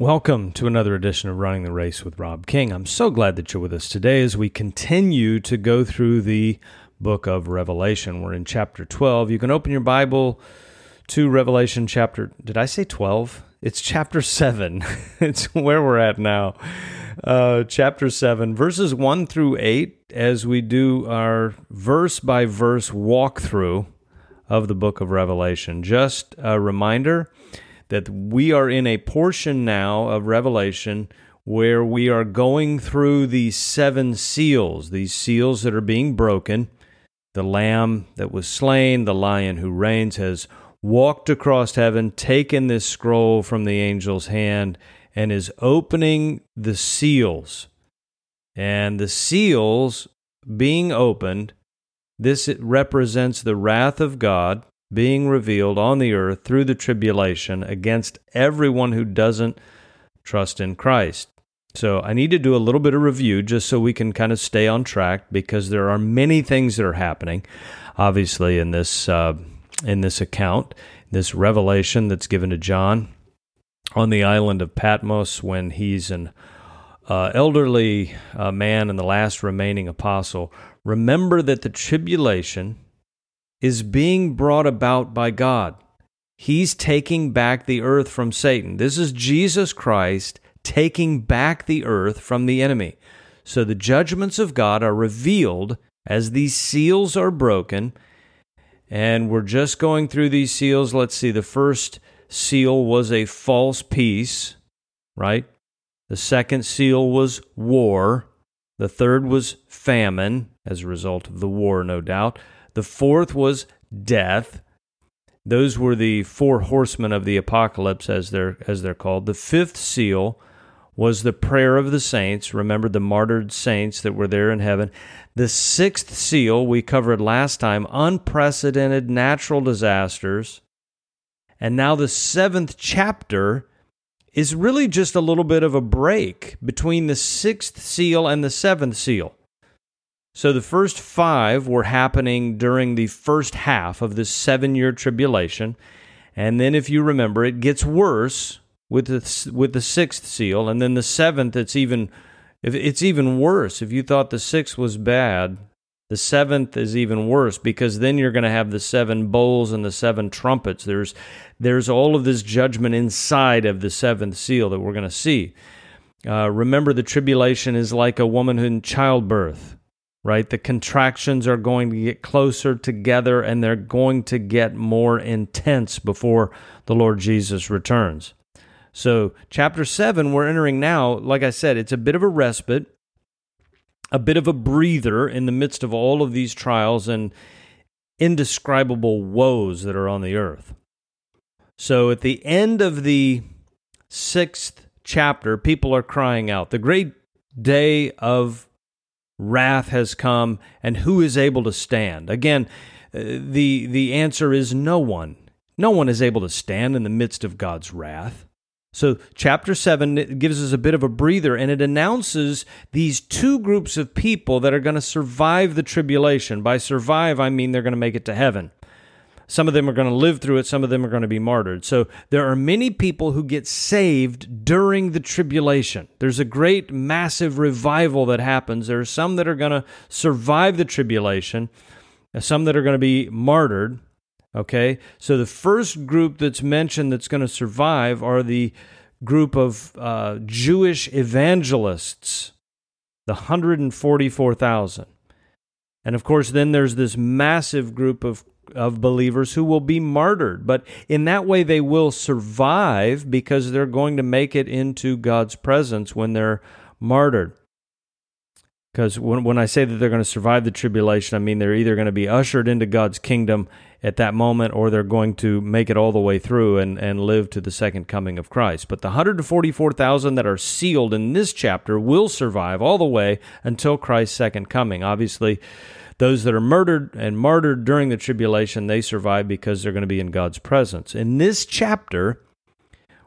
Welcome to another edition of Running the Race with Rob King. I'm so glad that you're with us today as we continue to go through the book of Revelation. We're in chapter 12. You can open your Bible to Revelation chapter, did I say 12? It's chapter 7. it's where we're at now. Uh, chapter 7, verses 1 through 8, as we do our verse by verse walkthrough of the book of Revelation. Just a reminder that we are in a portion now of Revelation where we are going through these seven seals, these seals that are being broken. The lamb that was slain, the lion who reigns, has walked across heaven, taken this scroll from the angel's hand, and is opening the seals. And the seals being opened, this represents the wrath of God being revealed on the earth through the tribulation against everyone who doesn't trust in Christ. So I need to do a little bit of review just so we can kind of stay on track because there are many things that are happening, obviously in this uh, in this account, this revelation that's given to John on the island of Patmos when he's an uh, elderly uh, man and the last remaining apostle. Remember that the tribulation is being brought about by God. He's taking back the earth from Satan. This is Jesus Christ taking back the earth from the enemy. So the judgments of God are revealed as these seals are broken. And we're just going through these seals. Let's see. The first seal was a false peace, right? The second seal was war. The third was famine as a result of the war, no doubt. The fourth was death. Those were the four horsemen of the apocalypse, as they're as they're called. The fifth seal was the prayer of the saints. Remember the martyred saints that were there in heaven. The sixth seal we covered last time, unprecedented natural disasters. And now the seventh chapter is really just a little bit of a break between the sixth seal and the seventh seal. So the first five were happening during the first half of this seven year tribulation. And then, if you remember, it gets worse with the, with the sixth seal. And then the seventh, it's even, it's even worse. If you thought the sixth was bad, the seventh is even worse because then you're going to have the seven bowls and the seven trumpets. There's, there's all of this judgment inside of the seventh seal that we're going to see. Uh, remember, the tribulation is like a woman in childbirth right? The contractions are going to get closer together and they're going to get more intense before the Lord Jesus returns. So, chapter 7, we're entering now, like I said, it's a bit of a respite, a bit of a breather in the midst of all of these trials and indescribable woes that are on the earth. So, at the end of the sixth chapter, people are crying out, The great day of wrath has come, and who is able to stand? Again, uh, the, the answer is no one. No one is able to stand in the midst of God's wrath. So, chapter 7 gives us a bit of a breather and it announces these two groups of people that are going to survive the tribulation. By survive, I mean they're going to make it to heaven. Some of them are going to live through it, some of them are going to be martyred. So there are many people who get saved during the tribulation. There's a great, massive revival that happens. There are some that are going to survive the tribulation, some that are going to be martyred. Okay, so the first group that's mentioned that's going to survive are the group of uh, Jewish evangelists, the 144,000. And of course, then there's this massive group of of believers who will be martyred. But in that way, they will survive because they're going to make it into God's presence when they're martyred. Because when, when I say that they're going to survive the tribulation, I mean they're either going to be ushered into God's kingdom at that moment or they're going to make it all the way through and, and live to the second coming of Christ. But the 144,000 that are sealed in this chapter will survive all the way until Christ's second coming. Obviously, those that are murdered and martyred during the tribulation, they survive because they're going to be in God's presence. In this chapter,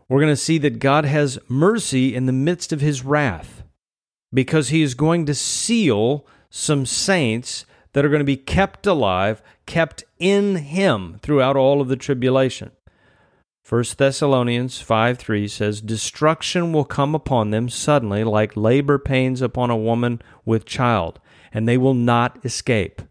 we're going to see that God has mercy in the midst of his wrath because he is going to seal some saints that are going to be kept alive, kept in him throughout all of the tribulation. 1 Thessalonians 5 3 says, Destruction will come upon them suddenly, like labor pains upon a woman with child, and they will not escape.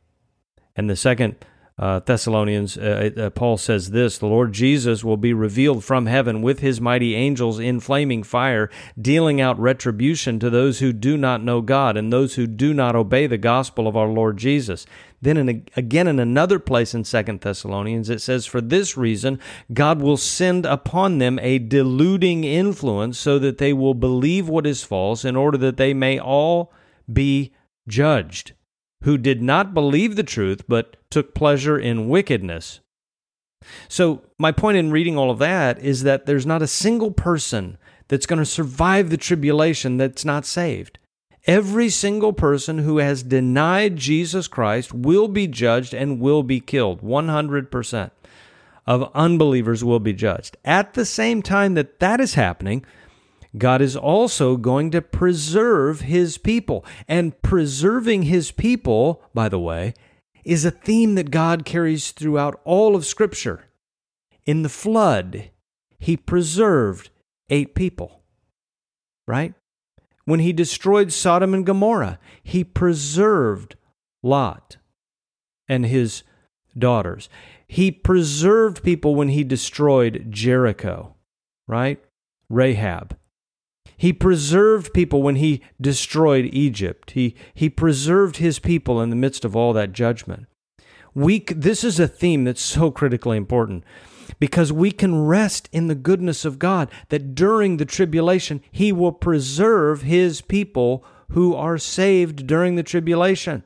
And the second uh, Thessalonians, uh, uh, Paul says this The Lord Jesus will be revealed from heaven with his mighty angels in flaming fire, dealing out retribution to those who do not know God and those who do not obey the gospel of our Lord Jesus. Then in a, again in another place in Second Thessalonians, it says, For this reason, God will send upon them a deluding influence so that they will believe what is false, in order that they may all be judged who did not believe the truth, but took pleasure in wickedness. So, my point in reading all of that is that there's not a single person that's going to survive the tribulation that's not saved. Every single person who has denied Jesus Christ will be judged and will be killed. 100% of unbelievers will be judged. At the same time that that is happening, God is also going to preserve his people. And preserving his people, by the way, is a theme that God carries throughout all of Scripture. In the flood, he preserved eight people, right? When he destroyed Sodom and Gomorrah, he preserved Lot and his daughters. He preserved people when he destroyed Jericho, right? Rahab. He preserved people when he destroyed Egypt. He, he preserved his people in the midst of all that judgment. We, this is a theme that's so critically important because we can rest in the goodness of God that during the tribulation, he will preserve his people who are saved during the tribulation.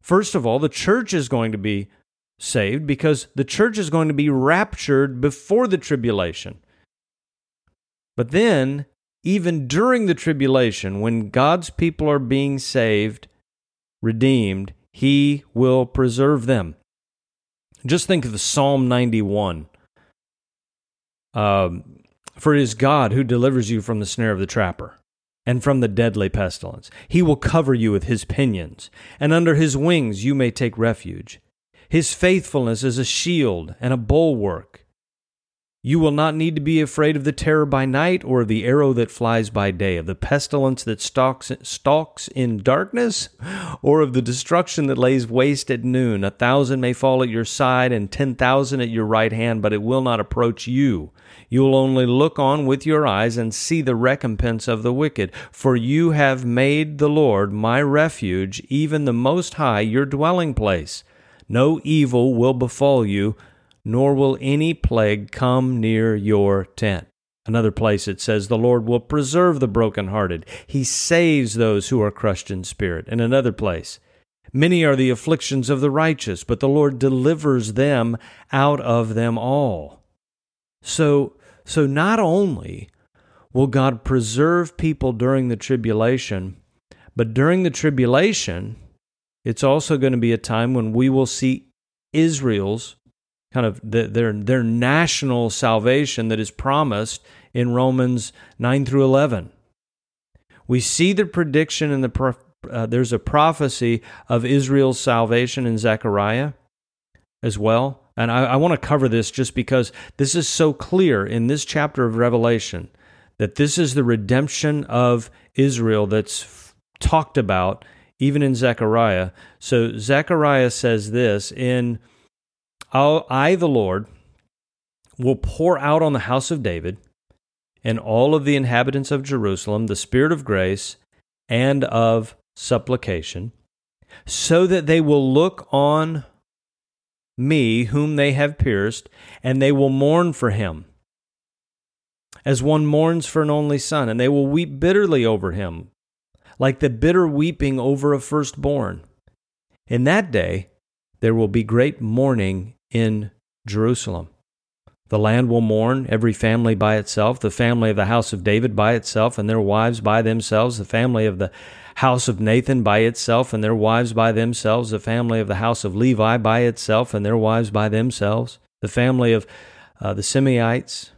First of all, the church is going to be saved because the church is going to be raptured before the tribulation. But then even during the tribulation, when God's people are being saved, redeemed, He will preserve them. Just think of Psalm 91. Um, For it is God who delivers you from the snare of the trapper and from the deadly pestilence. He will cover you with his pinions, and under his wings you may take refuge. His faithfulness is a shield and a bulwark. You will not need to be afraid of the terror by night, or the arrow that flies by day, of the pestilence that stalks, stalks in darkness, or of the destruction that lays waste at noon. A thousand may fall at your side, and ten thousand at your right hand, but it will not approach you. You will only look on with your eyes and see the recompense of the wicked. For you have made the Lord my refuge, even the Most High, your dwelling place. No evil will befall you nor will any plague come near your tent. Another place it says, The Lord will preserve the brokenhearted. He saves those who are crushed in spirit. In another place, Many are the afflictions of the righteous, but the Lord delivers them out of them all. So, so not only will God preserve people during the tribulation, but during the tribulation, it's also going to be a time when we will see Israel's kind of the, their their national salvation that is promised in Romans 9 through 11. We see the prediction in the uh, there's a prophecy of Israel's salvation in Zechariah as well. And I, I want to cover this just because this is so clear in this chapter of Revelation that this is the redemption of Israel that's f- talked about even in Zechariah. So Zechariah says this in I, the Lord, will pour out on the house of David and all of the inhabitants of Jerusalem the spirit of grace and of supplication, so that they will look on me, whom they have pierced, and they will mourn for him, as one mourns for an only son, and they will weep bitterly over him, like the bitter weeping over a firstborn. In that day there will be great mourning in Jerusalem. The land will mourn, every family by itself, the family of the house of David by itself and their wives by themselves, the family of the house of Nathan by itself and their wives by themselves, the family of the house of Levi by itself and their wives by themselves, the family of uh, the Shimeites,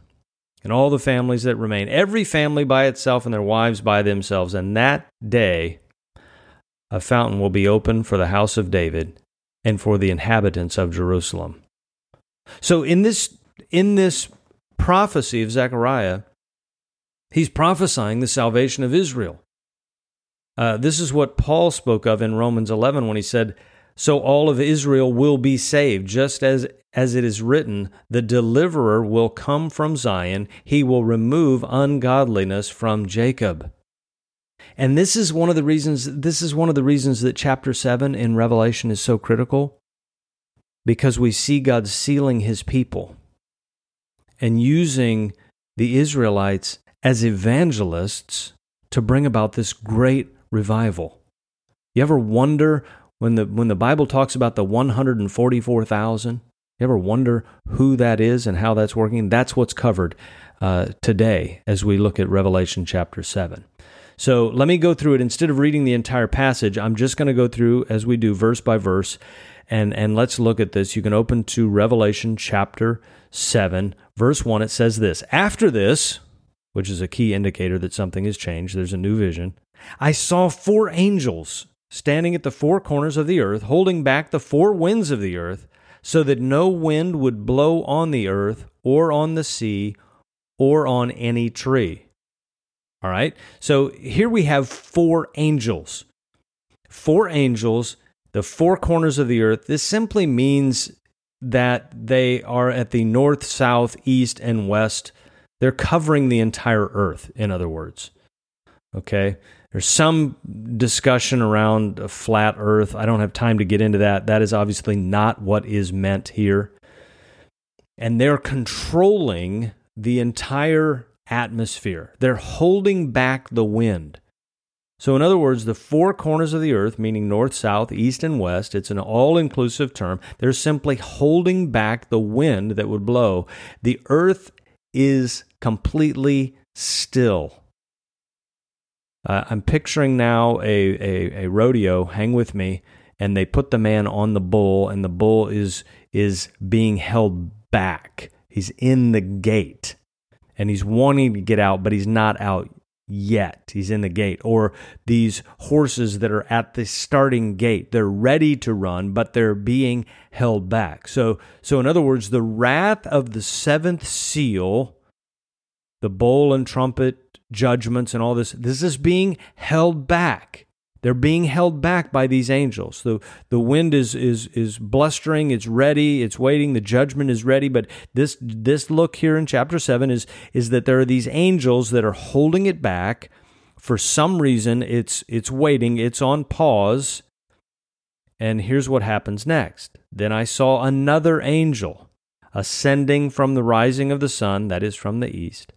and all the families that remain, every family by itself and their wives by themselves. And that day a fountain will be opened for the house of David and for the inhabitants of Jerusalem. So in this in this prophecy of Zechariah, he's prophesying the salvation of Israel. Uh, this is what Paul spoke of in Romans 11 when he said, So all of Israel will be saved, just as, as it is written, the deliverer will come from Zion, he will remove ungodliness from Jacob. And this is one of the reasons this is one of the reasons that chapter 7 in Revelation is so critical because we see God sealing his people and using the Israelites as evangelists to bring about this great revival. You ever wonder when the when the Bible talks about the 144,000? You ever wonder who that is and how that's working? That's what's covered uh, today as we look at Revelation chapter 7. So let me go through it. Instead of reading the entire passage, I'm just going to go through as we do verse by verse. And, and let's look at this. You can open to Revelation chapter 7, verse 1. It says this After this, which is a key indicator that something has changed, there's a new vision. I saw four angels standing at the four corners of the earth, holding back the four winds of the earth, so that no wind would blow on the earth, or on the sea, or on any tree. All right. So here we have four angels. Four angels, the four corners of the earth. This simply means that they are at the north, south, east, and west. They're covering the entire earth, in other words. Okay. There's some discussion around a flat earth. I don't have time to get into that. That is obviously not what is meant here. And they're controlling the entire atmosphere. They're holding back the wind. So, in other words, the four corners of the earth, meaning north, south, east, and west, it's an all inclusive term. They're simply holding back the wind that would blow. The earth is completely still. Uh, I'm picturing now a, a, a rodeo, hang with me, and they put the man on the bull, and the bull is, is being held back. He's in the gate and he's wanting to get out, but he's not out yet. He's in the gate. Or these horses that are at the starting gate, they're ready to run, but they're being held back. So, so in other words, the wrath of the seventh seal, the bowl and trumpet judgments and all this, this is being held back. They're being held back by these angels. The, the wind is, is, is blustering, it's ready, it's waiting, the judgment is ready. But this, this look here in chapter 7 is, is that there are these angels that are holding it back. For some reason, it's, it's waiting, it's on pause. And here's what happens next. Then I saw another angel ascending from the rising of the sun, that is from the east,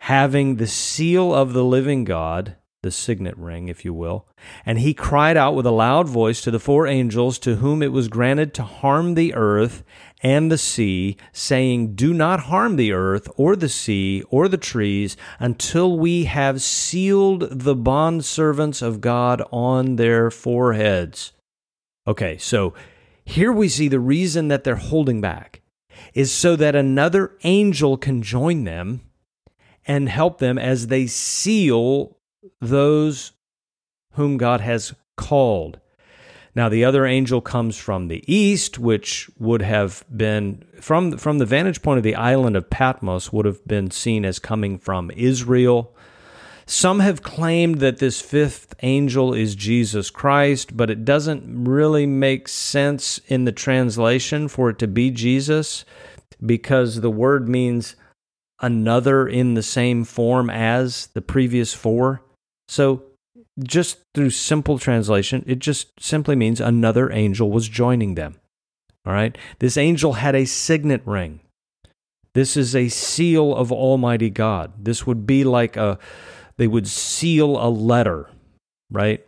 having the seal of the living God the signet ring, if you will. And he cried out with a loud voice to the four angels to whom it was granted to harm the earth and the sea, saying, Do not harm the earth or the sea or the trees until we have sealed the bondservants of God on their foreheads. Okay, so here we see the reason that they're holding back is so that another angel can join them and help them as they seal those whom God has called. Now, the other angel comes from the east, which would have been, from, from the vantage point of the island of Patmos, would have been seen as coming from Israel. Some have claimed that this fifth angel is Jesus Christ, but it doesn't really make sense in the translation for it to be Jesus because the word means another in the same form as the previous four. So, just through simple translation, it just simply means another angel was joining them. All right? This angel had a signet ring. This is a seal of Almighty God. This would be like a, they would seal a letter, right?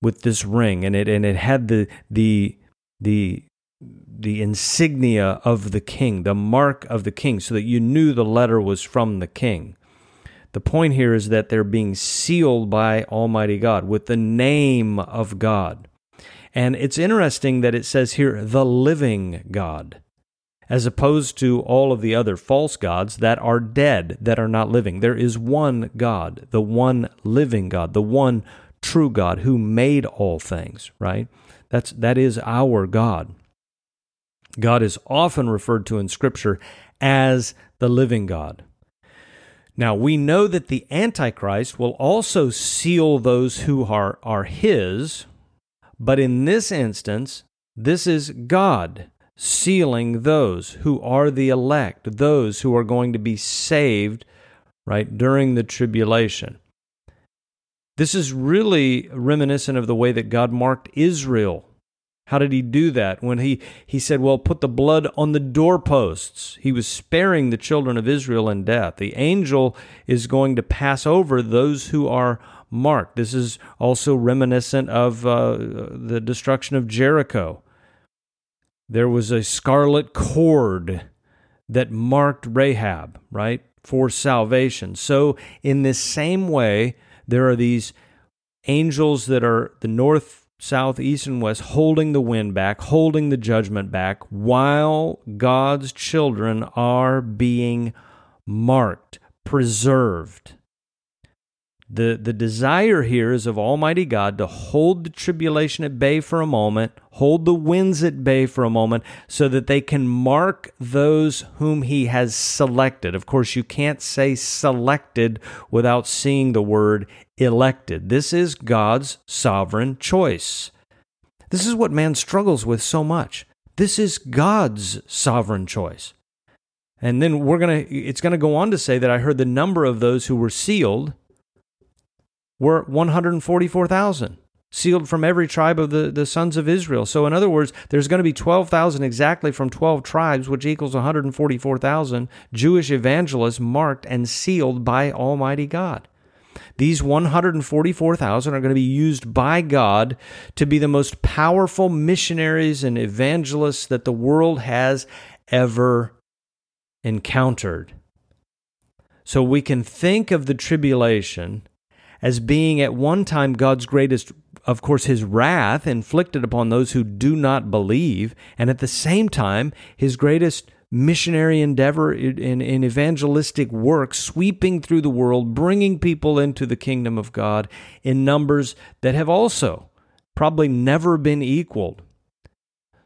With this ring. And it, and it had the, the, the, the insignia of the king, the mark of the king, so that you knew the letter was from the king. The point here is that they're being sealed by Almighty God with the name of God. And it's interesting that it says here, the living God, as opposed to all of the other false gods that are dead, that are not living. There is one God, the one living God, the one true God who made all things, right? That's, that is our God. God is often referred to in Scripture as the living God. Now, we know that the Antichrist will also seal those who are, are his, but in this instance, this is God sealing those who are the elect, those who are going to be saved, right, during the tribulation. This is really reminiscent of the way that God marked Israel how did he do that? When he, he said, Well, put the blood on the doorposts. He was sparing the children of Israel in death. The angel is going to pass over those who are marked. This is also reminiscent of uh, the destruction of Jericho. There was a scarlet cord that marked Rahab, right, for salvation. So, in this same way, there are these angels that are the north south, east, and west, holding the wind back, holding the judgment back, while God's children are being marked, preserved. The, the desire here is of Almighty God to hold the tribulation at bay for a moment, hold the winds at bay for a moment, so that they can mark those whom He has selected. Of course, you can't say selected without seeing the word elected. This is God's sovereign choice. This is what man struggles with so much. This is God's sovereign choice. And then we're going to, it's going to go on to say that I heard the number of those who were sealed were 144,000, sealed from every tribe of the, the sons of Israel. So, in other words, there's going to be 12,000 exactly from 12 tribes, which equals 144,000 Jewish evangelists marked and sealed by Almighty God. These 144,000 are going to be used by God to be the most powerful missionaries and evangelists that the world has ever encountered. So we can think of the tribulation as being at one time God's greatest, of course, his wrath inflicted upon those who do not believe, and at the same time, his greatest missionary endeavor in, in evangelistic work, sweeping through the world, bringing people into the kingdom of God in numbers that have also probably never been equaled.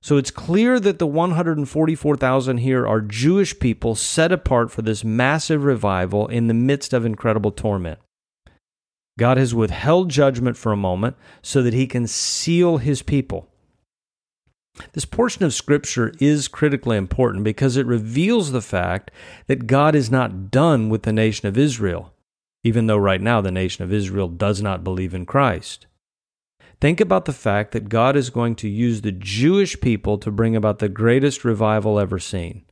So it's clear that the 144,000 here are Jewish people set apart for this massive revival in the midst of incredible torment. God has withheld judgment for a moment so that he can seal his people. This portion of Scripture is critically important because it reveals the fact that God is not done with the nation of Israel, even though right now the nation of Israel does not believe in Christ. Think about the fact that God is going to use the Jewish people to bring about the greatest revival ever seen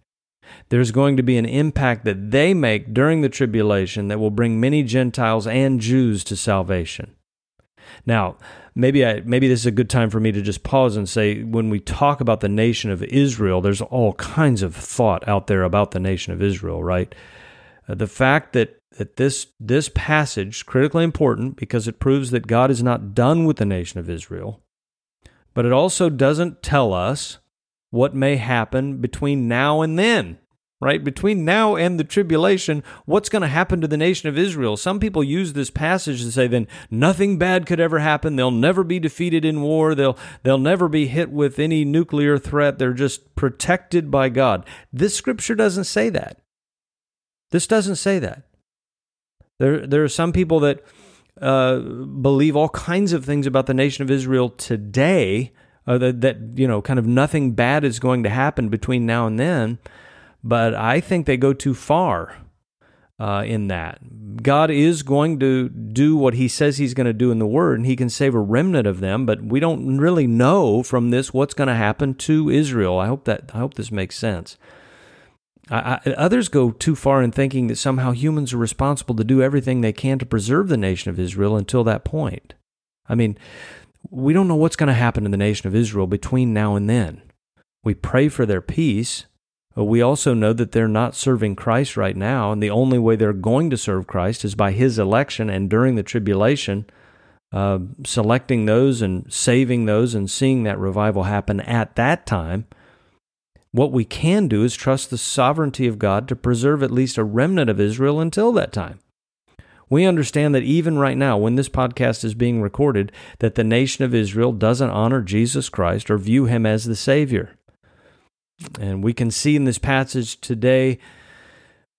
there's going to be an impact that they make during the tribulation that will bring many Gentiles and Jews to salvation. Now, maybe I, maybe this is a good time for me to just pause and say when we talk about the nation of Israel, there's all kinds of thought out there about the nation of Israel, right? Uh, the fact that that this this passage is critically important because it proves that God is not done with the nation of Israel, but it also doesn't tell us what may happen between now and then right? Between now and the tribulation, what's going to happen to the nation of Israel? Some people use this passage to say then nothing bad could ever happen. They'll never be defeated in war. They'll they'll never be hit with any nuclear threat. They're just protected by God. This scripture doesn't say that. This doesn't say that. There there are some people that uh, believe all kinds of things about the nation of Israel today uh, that, that, you know, kind of nothing bad is going to happen between now and then. But I think they go too far uh, in that. God is going to do what He says He's going to do in the Word, and He can save a remnant of them. But we don't really know from this what's going to happen to Israel. I hope that I hope this makes sense. I, I, others go too far in thinking that somehow humans are responsible to do everything they can to preserve the nation of Israel until that point. I mean, we don't know what's going to happen to the nation of Israel between now and then. We pray for their peace. But we also know that they're not serving Christ right now, and the only way they're going to serve Christ is by His election and during the tribulation, uh, selecting those and saving those and seeing that revival happen at that time. What we can do is trust the sovereignty of God to preserve at least a remnant of Israel until that time. We understand that even right now, when this podcast is being recorded, that the nation of Israel doesn't honor Jesus Christ or view him as the Savior. And we can see in this passage today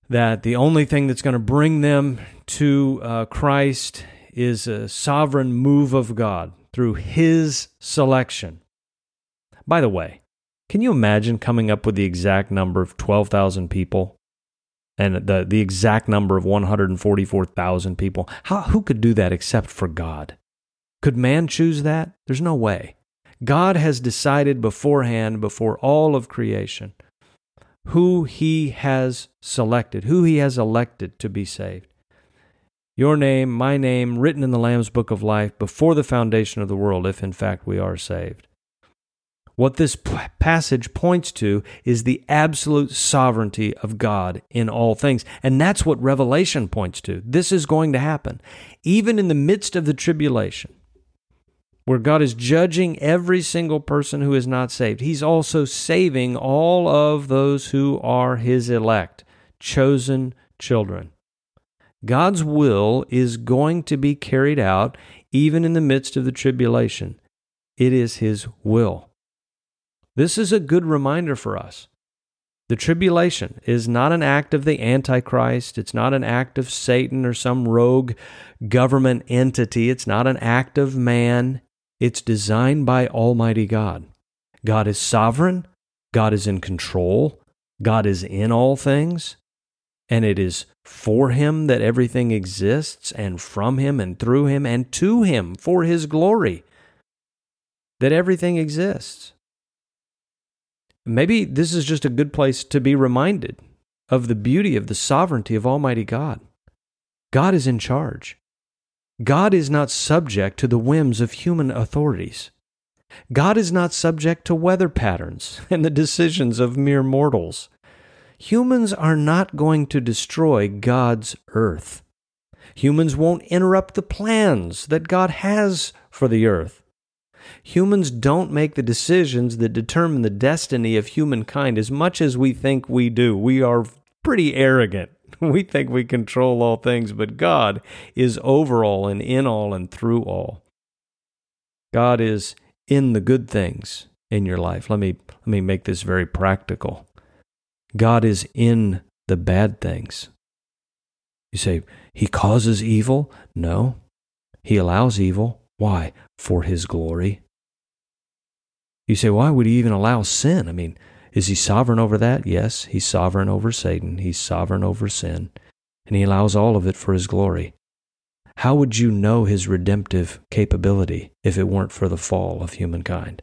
that the only thing that's going to bring them to uh, Christ is a sovereign move of God through His selection. By the way, can you imagine coming up with the exact number of 12,000 people and the, the exact number of 144,000 people? How, who could do that except for God? Could man choose that? There's no way. God has decided beforehand, before all of creation, who he has selected, who he has elected to be saved. Your name, my name, written in the Lamb's book of life before the foundation of the world, if in fact we are saved. What this passage points to is the absolute sovereignty of God in all things. And that's what Revelation points to. This is going to happen. Even in the midst of the tribulation, where God is judging every single person who is not saved. He's also saving all of those who are His elect, chosen children. God's will is going to be carried out even in the midst of the tribulation. It is His will. This is a good reminder for us. The tribulation is not an act of the Antichrist. It's not an act of Satan or some rogue government entity. It's not an act of man. It's designed by Almighty God. God is sovereign, God is in control, God is in all things, and it is for Him that everything exists, and from Him, and through Him, and to Him for His glory that everything exists. Maybe this is just a good place to be reminded of the beauty of the sovereignty of Almighty God. God is in charge. God is not subject to the whims of human authorities. God is not subject to weather patterns and the decisions of mere mortals. Humans are not going to destroy God's earth. Humans won't interrupt the plans that God has for the earth. Humans don't make the decisions that determine the destiny of humankind as much as we think we do. We are pretty arrogant we think we control all things, but God is over all and in all and through all. God is in the good things in your life. Let me let me make this very practical. God is in the bad things. You say, He causes evil? No. He allows evil. Why? For His glory. You say, why would He even allow sin? I mean, is he sovereign over that? Yes, he's sovereign over Satan. He's sovereign over sin. And he allows all of it for his glory. How would you know his redemptive capability if it weren't for the fall of humankind?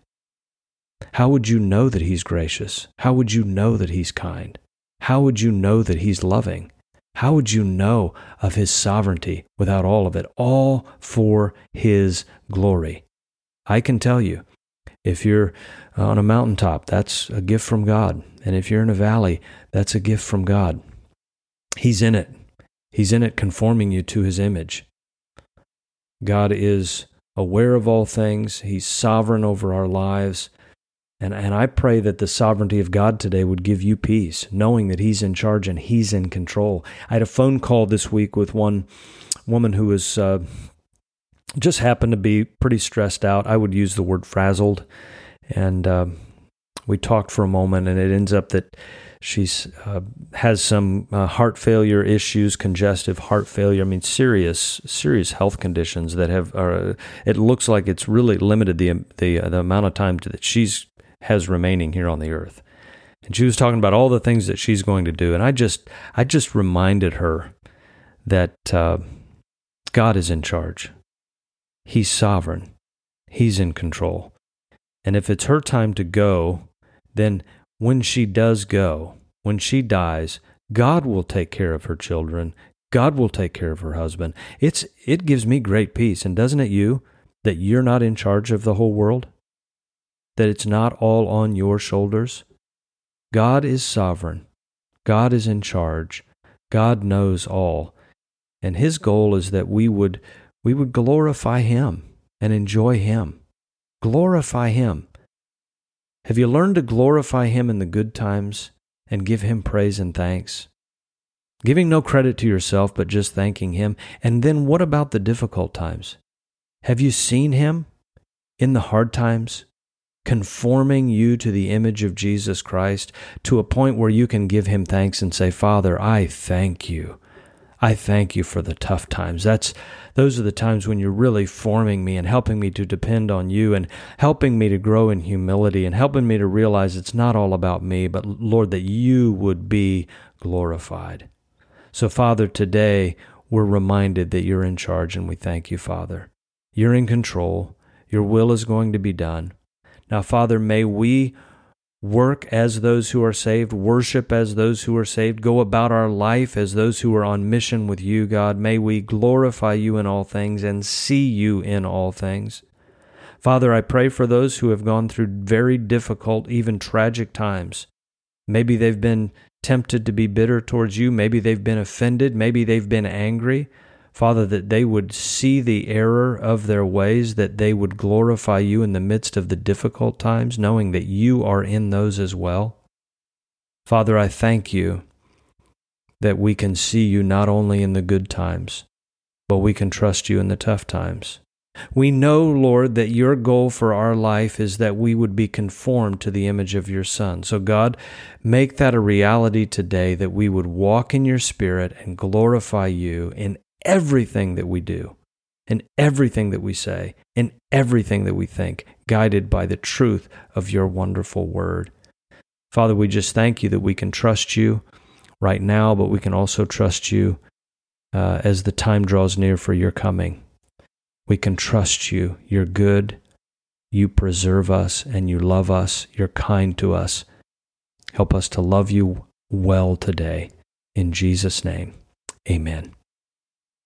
How would you know that he's gracious? How would you know that he's kind? How would you know that he's loving? How would you know of his sovereignty without all of it? All for his glory. I can tell you, if you're on a mountaintop, that's a gift from God. And if you're in a valley, that's a gift from God. He's in it. He's in it conforming you to his image. God is aware of all things. He's sovereign over our lives. And, and I pray that the sovereignty of God today would give you peace, knowing that He's in charge and He's in control. I had a phone call this week with one woman who was uh, just happened to be pretty stressed out. I would use the word frazzled. And uh, we talked for a moment, and it ends up that she's uh, has some uh, heart failure issues, congestive heart failure. I mean, serious, serious health conditions that have. Uh, it looks like it's really limited the the uh, the amount of time that she's has remaining here on the earth. And she was talking about all the things that she's going to do, and I just I just reminded her that uh, God is in charge. He's sovereign. He's in control. And if it's her time to go, then when she does go, when she dies, God will take care of her children. God will take care of her husband. It's it gives me great peace, and doesn't it you that you're not in charge of the whole world? That it's not all on your shoulders? God is sovereign. God is in charge. God knows all. And his goal is that we would we would glorify Him and enjoy Him. Glorify Him. Have you learned to glorify Him in the good times and give Him praise and thanks? Giving no credit to yourself, but just thanking Him. And then what about the difficult times? Have you seen Him in the hard times conforming you to the image of Jesus Christ to a point where you can give him thanks and say, Father, I thank you. I thank you for the tough times. That's those are the times when you're really forming me and helping me to depend on you and helping me to grow in humility and helping me to realize it's not all about me, but Lord, that you would be glorified. So, Father, today we're reminded that you're in charge and we thank you, Father. You're in control. Your will is going to be done. Now, Father, may we work as those who are saved, worship as those who are saved, go about our life as those who are on mission with you, God. May we glorify you in all things and see you in all things. Father, I pray for those who have gone through very difficult, even tragic times. Maybe they've been tempted to be bitter towards you. Maybe they've been offended. Maybe they've been angry. Father, that they would see the error of their ways, that they would glorify you in the midst of the difficult times, knowing that you are in those as well. Father, I thank you that we can see you not only in the good times, but we can trust you in the tough times. We know, Lord, that your goal for our life is that we would be conformed to the image of your Son. So, God, make that a reality today that we would walk in your Spirit and glorify you in everything that we do, in everything that we say, in everything that we think, guided by the truth of your wonderful word. Father, we just thank you that we can trust you right now, but we can also trust you uh, as the time draws near for your coming. We can trust you. You're good. You preserve us and you love us. You're kind to us. Help us to love you well today. In Jesus' name, amen.